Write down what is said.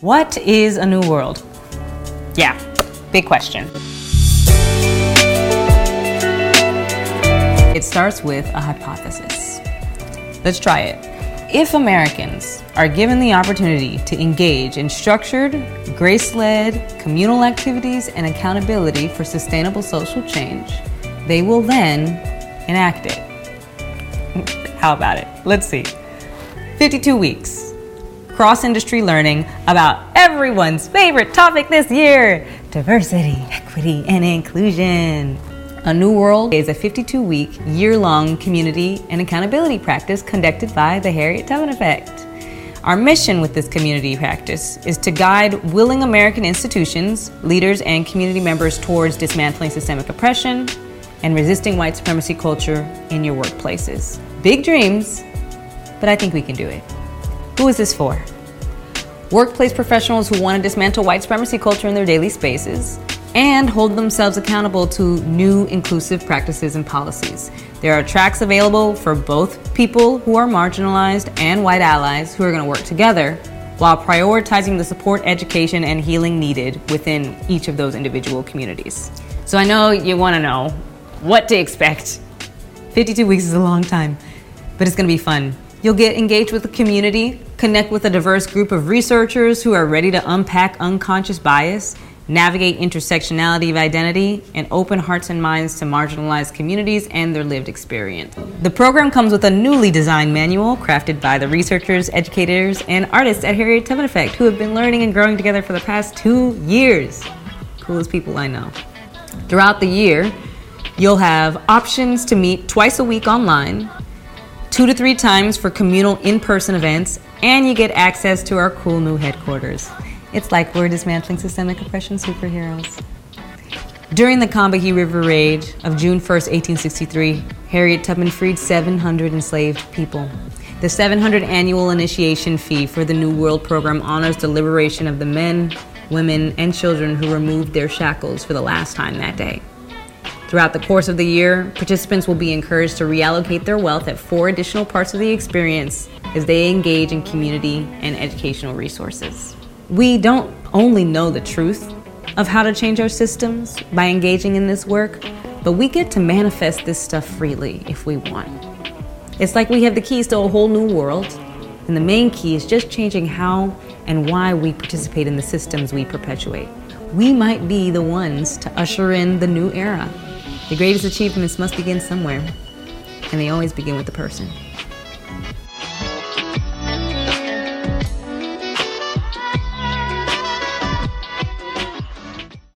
What is a new world? Yeah, big question. It starts with a hypothesis. Let's try it. If Americans are given the opportunity to engage in structured, grace led communal activities and accountability for sustainable social change, they will then enact it. How about it? Let's see. 52 weeks. Cross industry learning about everyone's favorite topic this year diversity, equity, and inclusion. A New World is a 52 week, year long community and accountability practice conducted by the Harriet Tubman Effect. Our mission with this community practice is to guide willing American institutions, leaders, and community members towards dismantling systemic oppression and resisting white supremacy culture in your workplaces. Big dreams, but I think we can do it. Who is this for? Workplace professionals who want to dismantle white supremacy culture in their daily spaces and hold themselves accountable to new inclusive practices and policies. There are tracks available for both people who are marginalized and white allies who are going to work together while prioritizing the support, education, and healing needed within each of those individual communities. So I know you want to know what to expect. 52 weeks is a long time, but it's going to be fun. You'll get engaged with the community, connect with a diverse group of researchers who are ready to unpack unconscious bias, navigate intersectionality of identity, and open hearts and minds to marginalized communities and their lived experience. The program comes with a newly designed manual crafted by the researchers, educators, and artists at Harriet Tubman Effect who have been learning and growing together for the past two years. Coolest people I know. Throughout the year, you'll have options to meet twice a week online two to three times for communal in person events, and you get access to our cool new headquarters. It's like we're dismantling systemic oppression superheroes. During the Combahee River Raid of June 1st, 1863, Harriet Tubman freed 700 enslaved people. The 700 annual initiation fee for the New World program honors the liberation of the men, women, and children who removed their shackles for the last time that day. Throughout the course of the year, participants will be encouraged to reallocate their wealth at four additional parts of the experience as they engage in community and educational resources. We don't only know the truth of how to change our systems by engaging in this work, but we get to manifest this stuff freely if we want. It's like we have the keys to a whole new world, and the main key is just changing how and why we participate in the systems we perpetuate. We might be the ones to usher in the new era the greatest achievements must begin somewhere, and they always begin with the person.